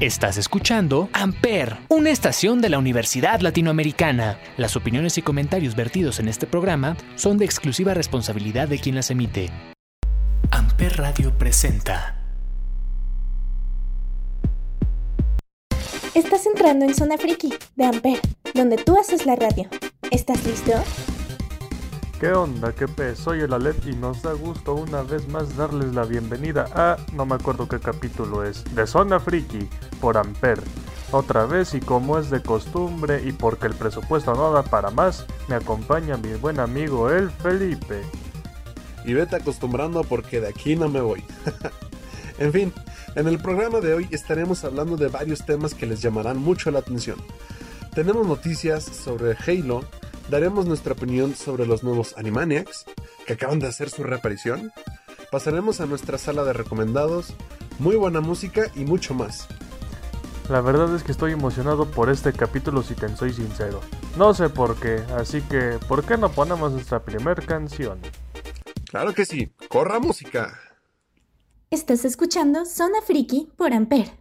Estás escuchando Amper, una estación de la Universidad Latinoamericana. Las opiniones y comentarios vertidos en este programa son de exclusiva responsabilidad de quien las emite. Amper Radio presenta. Estás entrando en Zona Friki de Amper, donde tú haces la radio. ¿Estás listo? ¿Qué onda? ¿Qué pez? Soy el Alet y nos da gusto una vez más darles la bienvenida a, no me acuerdo qué capítulo es, de Zona Friki por Amper. Otra vez y como es de costumbre y porque el presupuesto no da para más, me acompaña mi buen amigo el Felipe. Y vete acostumbrando porque de aquí no me voy. en fin, en el programa de hoy estaremos hablando de varios temas que les llamarán mucho la atención. Tenemos noticias sobre Halo, daremos nuestra opinión sobre los nuevos Animaniacs, que acaban de hacer su reaparición, pasaremos a nuestra sala de recomendados, muy buena música y mucho más. La verdad es que estoy emocionado por este capítulo si te soy sincero. No sé por qué, así que ¿por qué no ponemos nuestra primer canción? Claro que sí, corra música. Estás escuchando Zona Friki por Amper.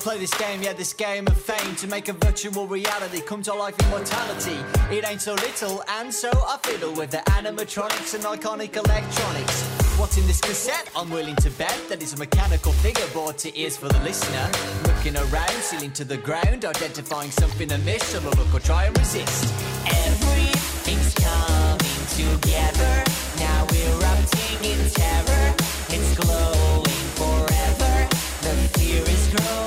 Play this game, yeah, this game of fame to make a virtual reality come to life immortality. It ain't so little, and so I fiddle with the animatronics and iconic electronics. What's in this cassette? I'm willing to bet that it's a mechanical figure brought to ears for the listener. Looking around, ceiling to the ground, identifying something amiss. Shall I look or try and resist? Everything's coming together. Now erupting in terror. It's glowing forever. The fear is growing,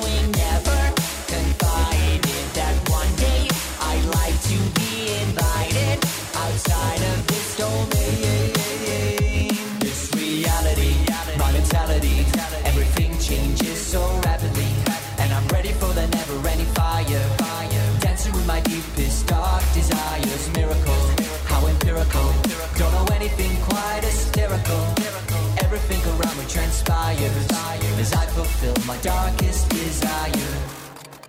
my darkest desire.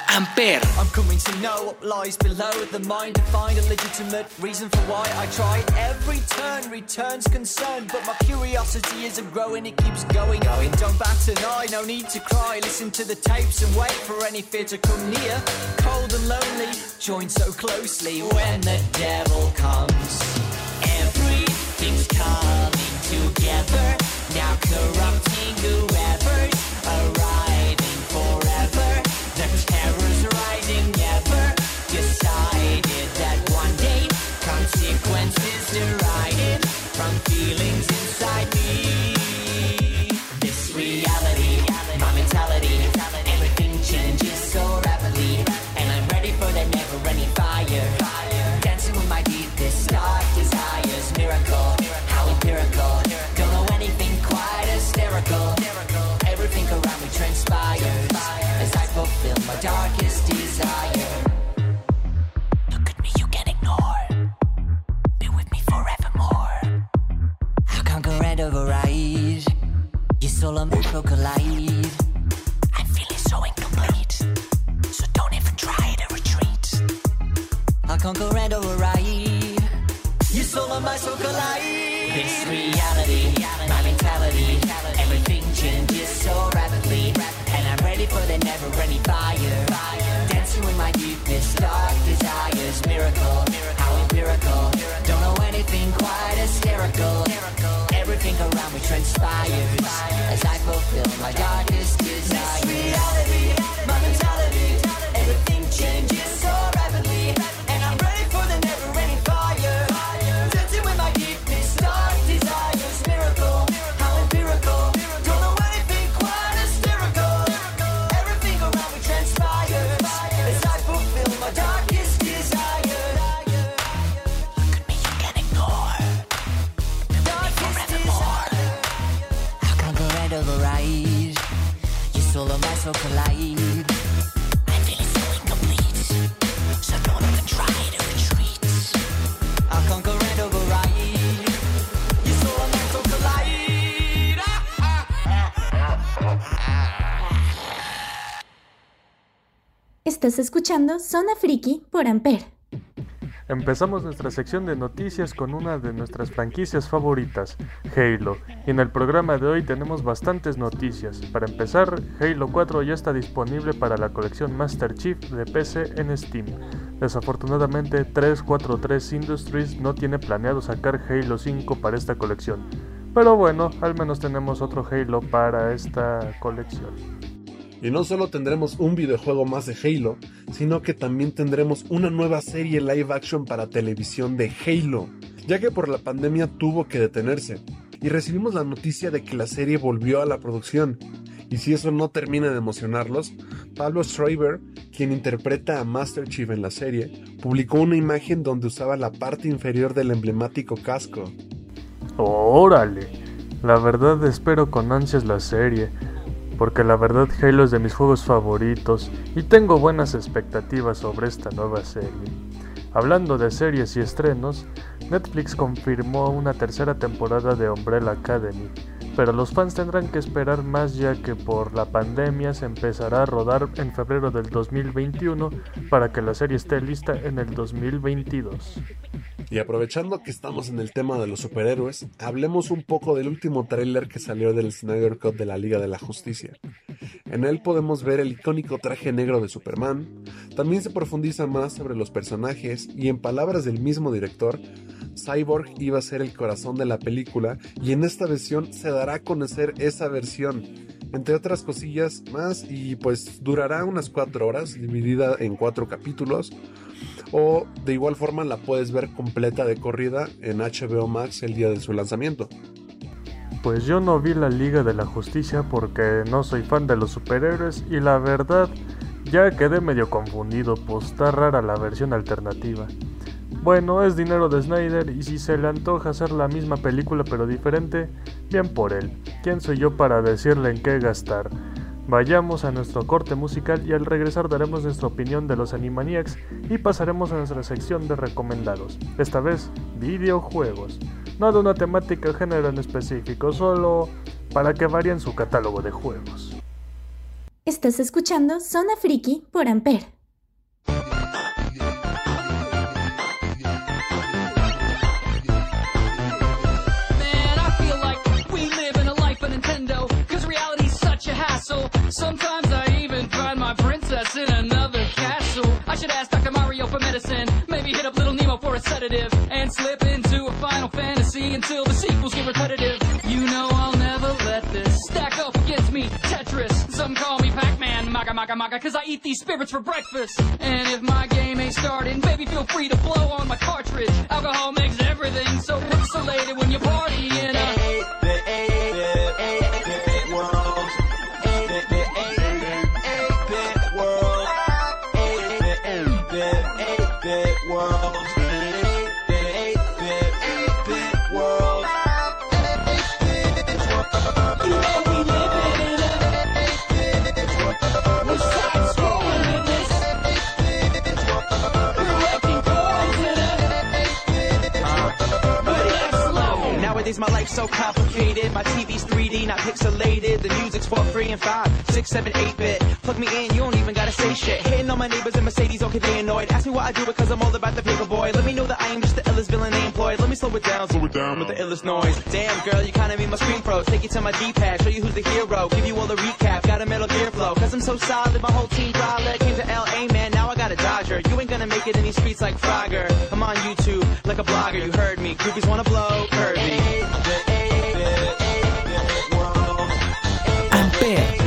Amper. I'm coming to know what lies below the mind to find a legitimate reason for why I try. Every turn returns concern, but my curiosity isn't growing, it keeps going. going. Don't bat an eye, no need to cry. Listen to the tapes and wait for any fear to come near. Cold and lonely, join so closely when the devil comes. Everything's coming together, now corrupting whoever's Everything changes so rapidly. And I'm ready for that never any fire. Fire Dancing with my deepest dark desires. Miracle How empirical. Anything quite hysterical. Everything around me transpires. As I fulfill my darkest desire. Estás escuchando Zona Friki por Amper. Empezamos nuestra sección de noticias con una de nuestras franquicias favoritas, Halo. Y en el programa de hoy tenemos bastantes noticias. Para empezar, Halo 4 ya está disponible para la colección Master Chief de PC en Steam. Desafortunadamente, 343 Industries no tiene planeado sacar Halo 5 para esta colección. Pero bueno, al menos tenemos otro Halo para esta colección. Y no solo tendremos un videojuego más de Halo, sino que también tendremos una nueva serie live action para televisión de Halo, ya que por la pandemia tuvo que detenerse. Y recibimos la noticia de que la serie volvió a la producción. Y si eso no termina de emocionarlos, Pablo Schreiber, quien interpreta a Master Chief en la serie, publicó una imagen donde usaba la parte inferior del emblemático casco. ¡Órale! La verdad espero con ansias la serie porque la verdad Halo es de mis juegos favoritos y tengo buenas expectativas sobre esta nueva serie. Hablando de series y estrenos, Netflix confirmó una tercera temporada de Umbrella Academy, pero los fans tendrán que esperar más ya que por la pandemia se empezará a rodar en febrero del 2021 para que la serie esté lista en el 2022. Y aprovechando que estamos en el tema de los superhéroes, hablemos un poco del último tráiler que salió del Snyder Cut de la Liga de la Justicia. En él podemos ver el icónico traje negro de Superman, también se profundiza más sobre los personajes y en palabras del mismo director, Cyborg iba a ser el corazón de la película y en esta versión se dará a conocer esa versión, entre otras cosillas más y pues durará unas 4 horas dividida en 4 capítulos o de igual forma la puedes ver completa de corrida en HBO Max el día de su lanzamiento. Pues yo no vi la Liga de la Justicia porque no soy fan de los superhéroes y la verdad ya quedé medio confundido, pues está rara la versión alternativa. Bueno, es dinero de Snyder y si se le antoja hacer la misma película pero diferente, bien por él. ¿Quién soy yo para decirle en qué gastar? Vayamos a nuestro corte musical y al regresar daremos nuestra opinión de los Animaniacs y pasaremos a nuestra sección de recomendados, esta vez videojuegos. No de una temática o género en específico, solo para que varíen su catálogo de juegos. Estás escuchando Zona Friki por Ampere. Sometimes I even find my princess in another castle. I should ask Dr. Mario for medicine. Maybe hit up Little Nemo for a sedative. And slip into a final fantasy until the sequels get repetitive. You know I'll never let this stack up against me. Tetris. Some call me Pac-Man. Maga, maga, maga. Cause I eat these spirits for breakfast. And if my game ain't starting, baby feel free to blow on my cartridge. Alcohol makes everything so pixelated when you party in a... Uh, so complicated. My TV's 3D, not pixelated. The music's for free and 5, 6, 7, 8 bit. Plug me in, you don't even gotta say shit. Hitting on my neighbors in Mercedes, okay, they annoyed. Ask me why I do it, cause I'm all about the paper boy. Let me know that I am just the illest villain they employed. Let me slow it down, slow it down with the illest noise. Damn, girl, you kinda made my screen froze. Take you to my D-pad, show you who's the hero. Give you all the recap, got a metal gear flow. Cause I'm so solid, my whole team solid. Came to LA, man, now I got a Dodger. You ain't gonna make it in these streets like Frogger. I'm on YouTube, like a blogger, you heard me. Groupies wanna blow, heard me.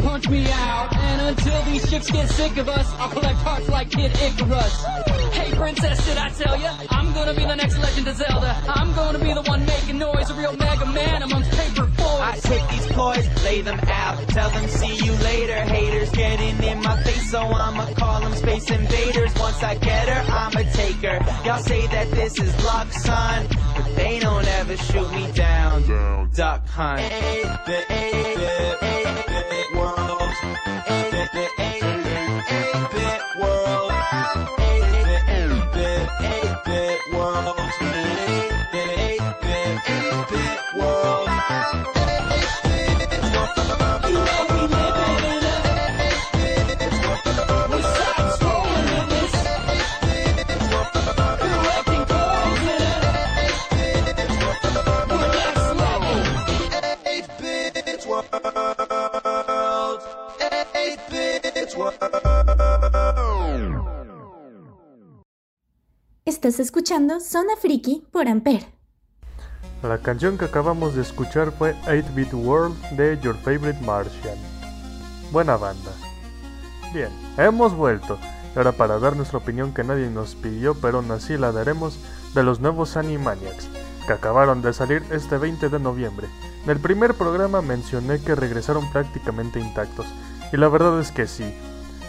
Punch me out. And until these chicks get sick of us, I'll collect hearts like Kid Icarus. Hey princess, did I tell ya? I'm gonna be the next Legend of Zelda. I'm gonna be the one making noise, a real Mega Man amongst paper boys. I take these ploys, lay them out. Tell them see you later, haters getting in my face, so I'ma call them space invaders. Once I get her, I'ma take her. Y'all say that this is luck, son, they don't ever shoot me down. Duck hunt. The, world. Estás escuchando Zona Friki por Amper. La canción que acabamos de escuchar fue 8-Bit World de Your Favorite Martian. Buena banda. Bien, hemos vuelto. Ahora para dar nuestra opinión que nadie nos pidió, pero aún así la daremos, de los nuevos Animaniacs, que acabaron de salir este 20 de noviembre. En el primer programa mencioné que regresaron prácticamente intactos, y la verdad es que sí.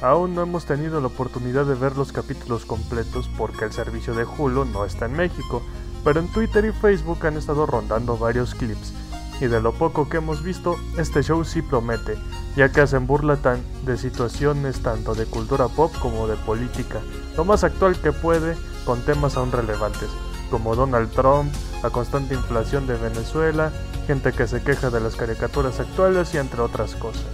Aún no hemos tenido la oportunidad de ver los capítulos completos porque el servicio de Hulu no está en México, pero en Twitter y Facebook han estado rondando varios clips, y de lo poco que hemos visto, este show sí promete, ya que hacen burla tan de situaciones tanto de cultura pop como de política, lo más actual que puede, con temas aún relevantes, como Donald Trump, la constante inflación de Venezuela, gente que se queja de las caricaturas actuales y entre otras cosas.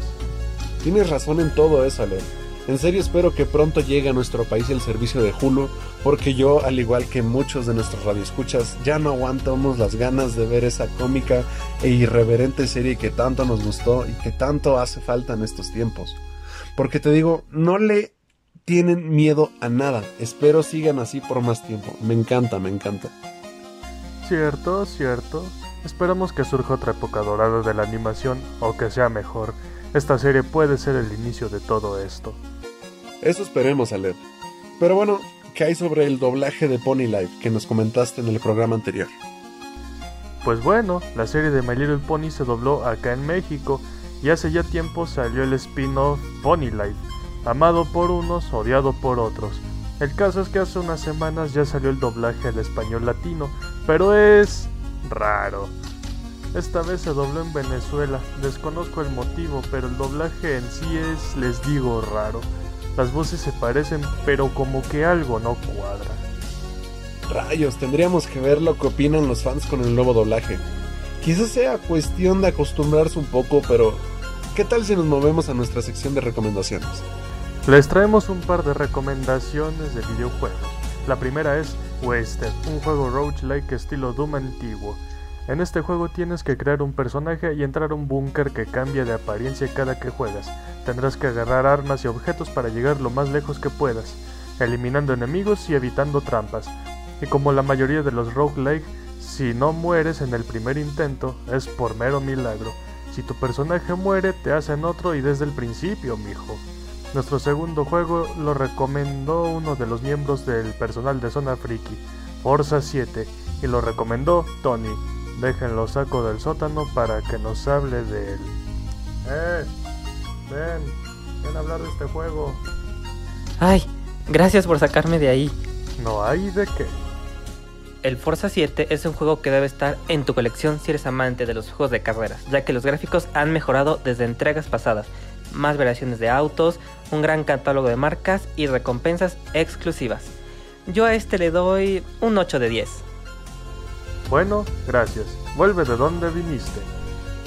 Tienes razón en todo eso, Ale. En serio espero que pronto llegue a nuestro país el servicio de Hulu, porque yo, al igual que muchos de nuestros radioescuchas, ya no aguantamos las ganas de ver esa cómica e irreverente serie que tanto nos gustó y que tanto hace falta en estos tiempos. Porque te digo, no le tienen miedo a nada. Espero sigan así por más tiempo. Me encanta, me encanta. Cierto, cierto. Esperamos que surja otra época dorada de la animación o que sea mejor. Esta serie puede ser el inicio de todo esto. Eso esperemos, Aled. Pero bueno, ¿qué hay sobre el doblaje de Pony Life que nos comentaste en el programa anterior? Pues bueno, la serie de My Little Pony se dobló acá en México y hace ya tiempo salió el spin-off Pony Life, amado por unos, odiado por otros. El caso es que hace unas semanas ya salió el doblaje al español latino, pero es raro. Esta vez se dobló en Venezuela, desconozco el motivo, pero el doblaje en sí es, les digo, raro. Las voces se parecen, pero como que algo no cuadra. Rayos, tendríamos que ver lo que opinan los fans con el nuevo doblaje. Quizás sea cuestión de acostumbrarse un poco, pero ¿qué tal si nos movemos a nuestra sección de recomendaciones? Les traemos un par de recomendaciones de videojuegos. La primera es Wasted, un juego roguelike estilo Doom antiguo. En este juego tienes que crear un personaje y entrar a un búnker que cambia de apariencia cada que juegas. Tendrás que agarrar armas y objetos para llegar lo más lejos que puedas, eliminando enemigos y evitando trampas. Y como la mayoría de los roguelike, si no mueres en el primer intento, es por mero milagro. Si tu personaje muere, te hacen otro y desde el principio, mijo. Nuestro segundo juego lo recomendó uno de los miembros del personal de Zona Friki, Forza 7, y lo recomendó Tony. Déjenlo saco del sótano para que nos hable de él. ¡Eh! Ven, ven a hablar de este juego. Ay, gracias por sacarme de ahí. No hay de qué. El Forza 7 es un juego que debe estar en tu colección si eres amante de los juegos de carreras, ya que los gráficos han mejorado desde entregas pasadas, más variaciones de autos, un gran catálogo de marcas y recompensas exclusivas. Yo a este le doy un 8 de 10. Bueno, gracias. Vuelve de donde viniste.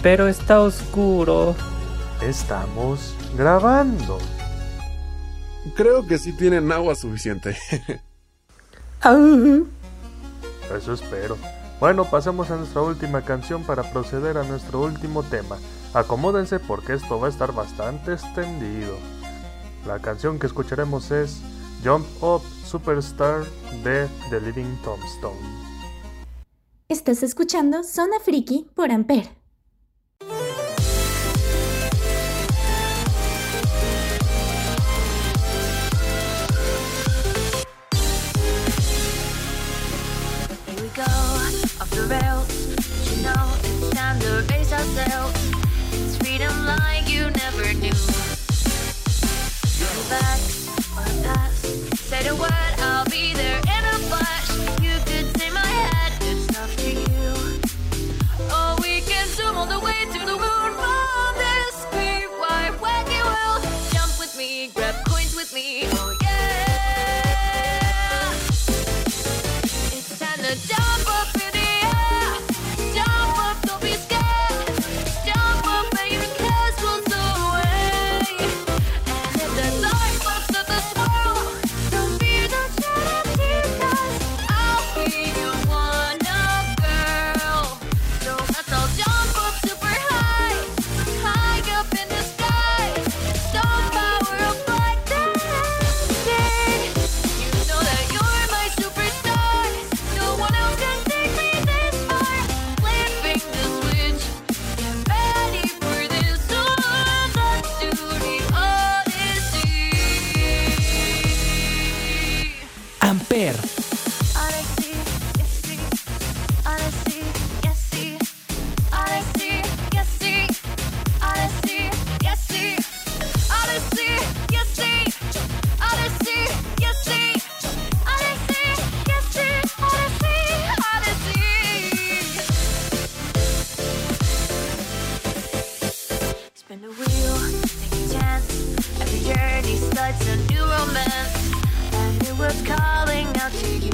Pero está oscuro. Estamos grabando. Creo que sí tienen agua suficiente. Au. Eso espero. Bueno, pasemos a nuestra última canción para proceder a nuestro último tema. Acomódense porque esto va a estar bastante extendido. La canción que escucharemos es Jump Up Superstar de The Living Tombstone. Estás escuchando Zona Friki por Amper. It's freedom like you never knew. Back a new romance. And it was calling out to you.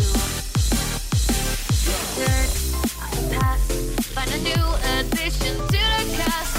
The path, find a new addition to the cast.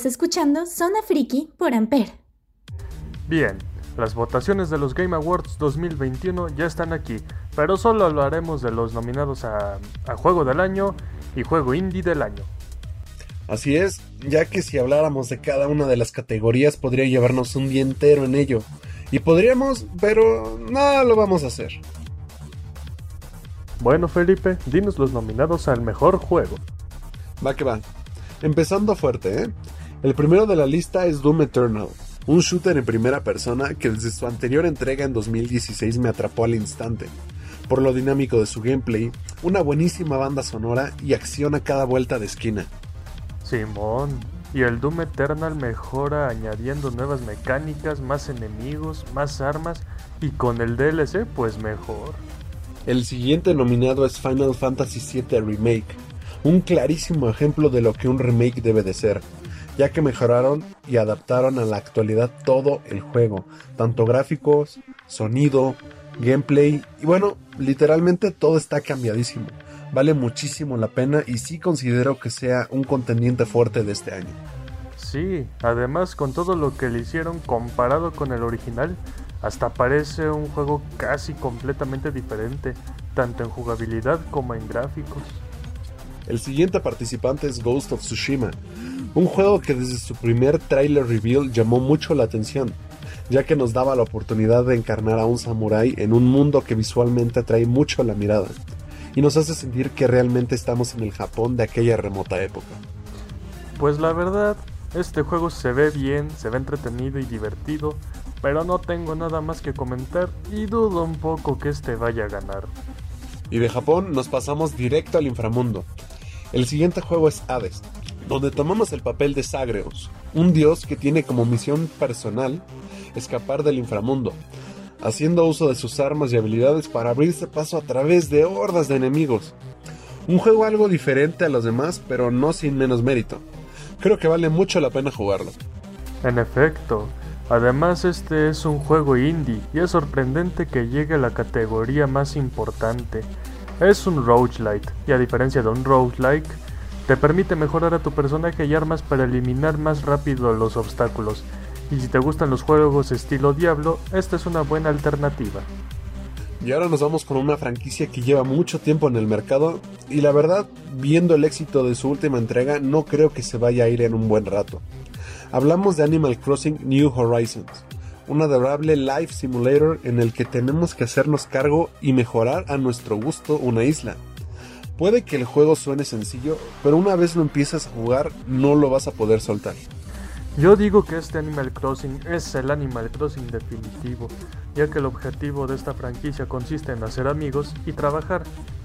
Estás escuchando Zona Friki por Amper. Bien, las votaciones de los Game Awards 2021 ya están aquí, pero solo hablaremos de los nominados a, a Juego del Año y Juego Indie del Año. Así es, ya que si habláramos de cada una de las categorías podría llevarnos un día entero en ello. Y podríamos, pero no lo vamos a hacer. Bueno Felipe, dinos los nominados al mejor juego. Va que va. Empezando fuerte, ¿eh? El primero de la lista es Doom Eternal, un shooter en primera persona que desde su anterior entrega en 2016 me atrapó al instante. Por lo dinámico de su gameplay, una buenísima banda sonora y acción a cada vuelta de esquina. Simón, y el Doom Eternal mejora añadiendo nuevas mecánicas, más enemigos, más armas y con el DLC pues mejor. El siguiente nominado es Final Fantasy VII Remake, un clarísimo ejemplo de lo que un remake debe de ser, ya que mejoraron y adaptaron a la actualidad todo el juego, tanto gráficos, sonido, gameplay y bueno, literalmente todo está cambiadísimo. Vale muchísimo la pena y sí considero que sea un contendiente fuerte de este año. sí, además con todo lo que le hicieron comparado con el original, hasta parece un juego casi completamente diferente, tanto en jugabilidad como en gráficos. El siguiente participante es Ghost of Tsushima, un juego que desde su primer trailer reveal llamó mucho la atención, ya que nos daba la oportunidad de encarnar a un samurái en un mundo que visualmente atrae mucho la mirada, y nos hace sentir que realmente estamos en el Japón de aquella remota época. Pues la verdad, este juego se ve bien, se ve entretenido y divertido, pero no tengo nada más que comentar y dudo un poco que este vaya a ganar. Y de Japón nos pasamos directo al inframundo. El siguiente juego es Hades, donde tomamos el papel de Zagreus, un dios que tiene como misión personal escapar del inframundo, haciendo uso de sus armas y habilidades para abrirse paso a través de hordas de enemigos. Un juego algo diferente a los demás, pero no sin menos mérito. Creo que vale mucho la pena jugarlo. En efecto, además este es un juego indie y es sorprendente que llegue a la categoría más importante. Es un roguelite y a diferencia de un roguelike, te permite mejorar a tu personaje y armas para eliminar más rápido los obstáculos. Y si te gustan los juegos estilo Diablo, esta es una buena alternativa. Y ahora nos vamos con una franquicia que lleva mucho tiempo en el mercado y la verdad, viendo el éxito de su última entrega, no creo que se vaya a ir en un buen rato. Hablamos de Animal Crossing New Horizons, un adorable life simulator en el que tenemos que hacernos cargo y mejorar a nuestro gusto una isla. Puede que el juego suene sencillo, pero una vez lo empiezas a jugar no lo vas a poder soltar. Yo digo que este Animal Crossing es el Animal Crossing definitivo, ya que el objetivo de esta franquicia consiste en hacer amigos y trabajar,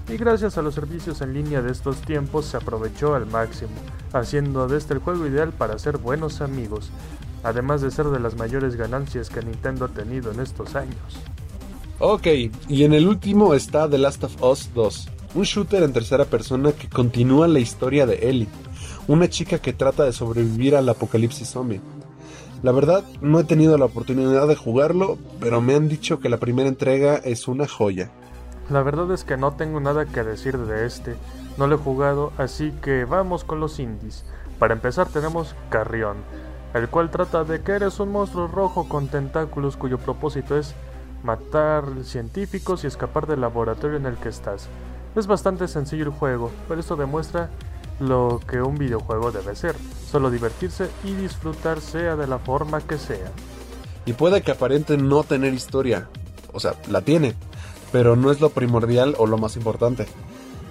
y gracias a los servicios en línea de estos tiempos se aprovechó al máximo, haciendo de este el juego ideal para hacer buenos amigos, además de ser de las mayores ganancias que Nintendo ha tenido en estos años. Ok, y en el último está The Last of Us 2, un shooter en tercera persona que continúa la historia de Ellie, una chica que trata de sobrevivir al apocalipsis zombie. La verdad, no he tenido la oportunidad de jugarlo, pero me han dicho que la primera entrega es una joya. La verdad es que no tengo nada que decir de este, no lo he jugado, así que vamos con los indies. Para empezar tenemos Carrión, el cual trata de que eres un monstruo rojo con tentáculos cuyo propósito es matar científicos y escapar del laboratorio en el que estás. Es bastante sencillo el juego, pero esto demuestra lo que un videojuego debe ser, solo divertirse y disfrutar sea de la forma que sea. Y puede que aparente no tener historia, o sea, la tiene, pero no es lo primordial o lo más importante,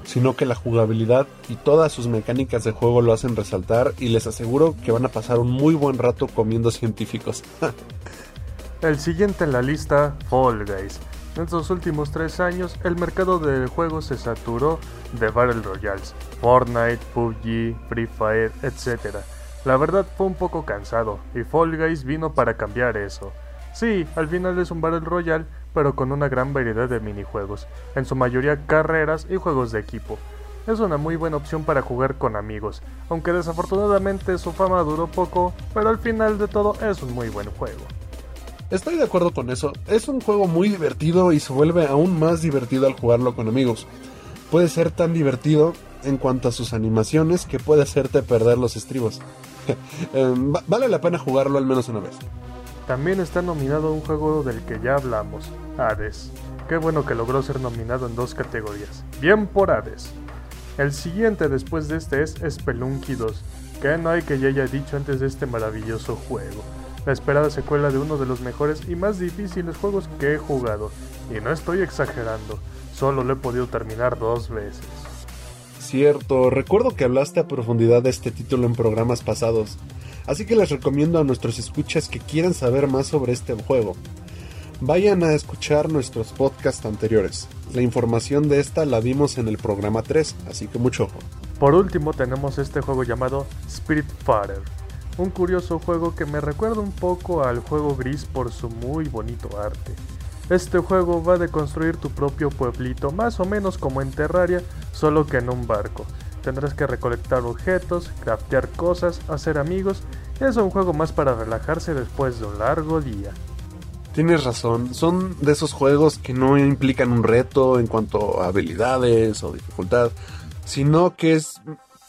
sino que la jugabilidad y todas sus mecánicas de juego lo hacen resaltar y les aseguro que van a pasar un muy buen rato comiendo científicos. El siguiente en la lista, Fall Guys. En estos últimos tres años, el mercado del juego se saturó de Battle Royales, Fortnite, PUBG, Free Fire, etc. La verdad fue un poco cansado, y Fall Guys vino para cambiar eso. Sí, al final es un Battle Royale, pero con una gran variedad de minijuegos, en su mayoría carreras y juegos de equipo. Es una muy buena opción para jugar con amigos, aunque desafortunadamente su fama duró poco, pero al final de todo es un muy buen juego. Estoy de acuerdo con eso. Es un juego muy divertido y se vuelve aún más divertido al jugarlo con amigos. Puede ser tan divertido en cuanto a sus animaciones que puede hacerte perder los estribos. Va- vale la pena jugarlo al menos una vez. También está nominado un juego del que ya hablamos, Hades. Qué bueno que logró ser nominado en dos categorías. Bien por Hades. El siguiente después de este es Spelunky 2, que no hay que ya haya dicho antes de este maravilloso juego. La esperada secuela de uno de los mejores y más difíciles juegos que he jugado. Y no estoy exagerando, solo lo he podido terminar dos veces. Cierto, recuerdo que hablaste a profundidad de este título en programas pasados, así que les recomiendo a nuestros escuchas que quieran saber más sobre este juego. Vayan a escuchar nuestros podcasts anteriores. La información de esta la dimos en el programa 3, así que mucho ojo. Por último tenemos este juego llamado Spirit Fighter, un curioso juego que me recuerda un poco al juego gris por su muy bonito arte. Este juego va de construir tu propio pueblito, más o menos como en Terraria, solo que en un barco. Tendrás que recolectar objetos, craftear cosas, hacer amigos, es un juego más para relajarse después de un largo día. Tienes razón, son de esos juegos que no implican un reto en cuanto a habilidades o dificultad, sino que es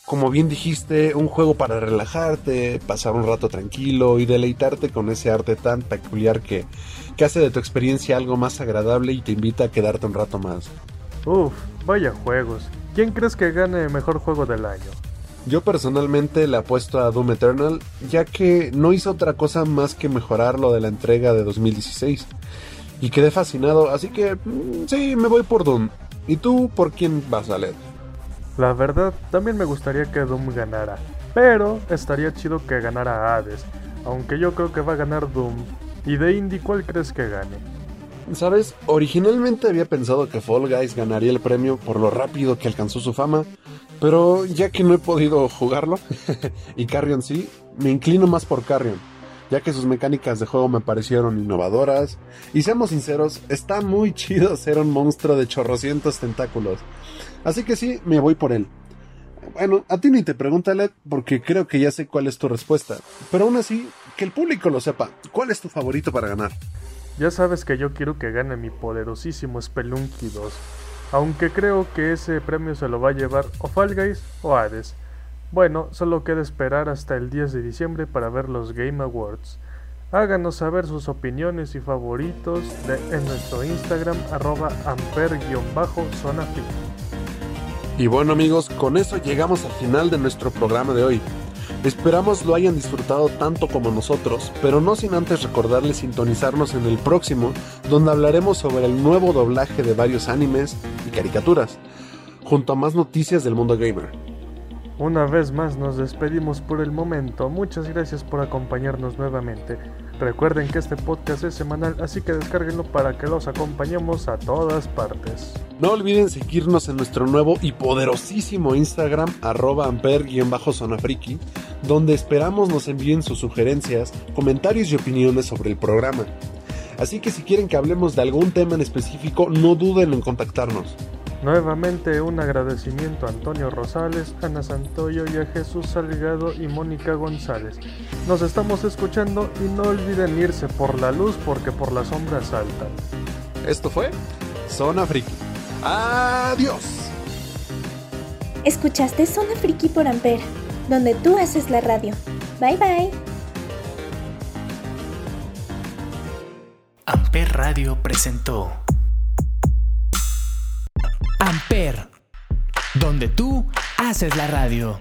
como bien dijiste, un juego para relajarte, pasar un rato tranquilo y deleitarte con ese arte tan peculiar que, que hace de tu experiencia algo más agradable y te invita a quedarte un rato más. Uf, vaya juegos. ¿Quién crees que gane mejor juego del año? Yo personalmente le apuesto a Doom Eternal, ya que no hizo otra cosa más que mejorar lo de la entrega de 2016. Y quedé fascinado, así que mm, sí, me voy por Doom. ¿Y tú por quién vas a leer? La verdad, también me gustaría que Doom ganara, pero estaría chido que ganara Hades, aunque yo creo que va a ganar Doom. ¿Y de Indie cuál crees que gane? Sabes, originalmente había pensado que Fall Guys ganaría el premio por lo rápido que alcanzó su fama, pero ya que no he podido jugarlo, y Carrion sí, me inclino más por Carrion, ya que sus mecánicas de juego me parecieron innovadoras, y seamos sinceros, está muy chido ser un monstruo de chorrocientos tentáculos. Así que sí, me voy por él. Bueno, a ti ni te pregunta, Led, porque creo que ya sé cuál es tu respuesta. Pero aún así, que el público lo sepa. ¿Cuál es tu favorito para ganar? Ya sabes que yo quiero que gane mi poderosísimo Spelunky 2, aunque creo que ese premio se lo va a llevar o Fall Guys o Hades. Bueno, solo queda esperar hasta el 10 de diciembre para ver los Game Awards. Háganos saber sus opiniones y favoritos de- en nuestro Instagram arroba amper-zona Y bueno amigos, con eso llegamos al final de nuestro programa de hoy. Esperamos lo hayan disfrutado tanto como nosotros, pero no sin antes recordarles sintonizarnos en el próximo, donde hablaremos sobre el nuevo doblaje de varios animes y caricaturas, junto a más noticias del mundo gamer. Una vez más nos despedimos por el momento. Muchas gracias por acompañarnos nuevamente. Recuerden que este podcast es semanal, así que descárguenlo para que los acompañemos a todas partes. No olviden seguirnos en nuestro nuevo y poderosísimo Instagram, arroba amper-zonafriki, donde esperamos nos envíen sus sugerencias, comentarios y opiniones sobre el programa. Así que si quieren que hablemos de algún tema en específico, no duden en contactarnos. Nuevamente un agradecimiento a Antonio Rosales, Ana Santoyo y a Jesús Salgado y Mónica González. Nos estamos escuchando y no olviden irse por la luz porque por la sombra saltan. Esto fue Zona Friki. Adiós. Escuchaste Zona Friki por Amper, donde tú haces la radio. Bye bye. Amper Radio presentó Amper, donde tú haces la radio.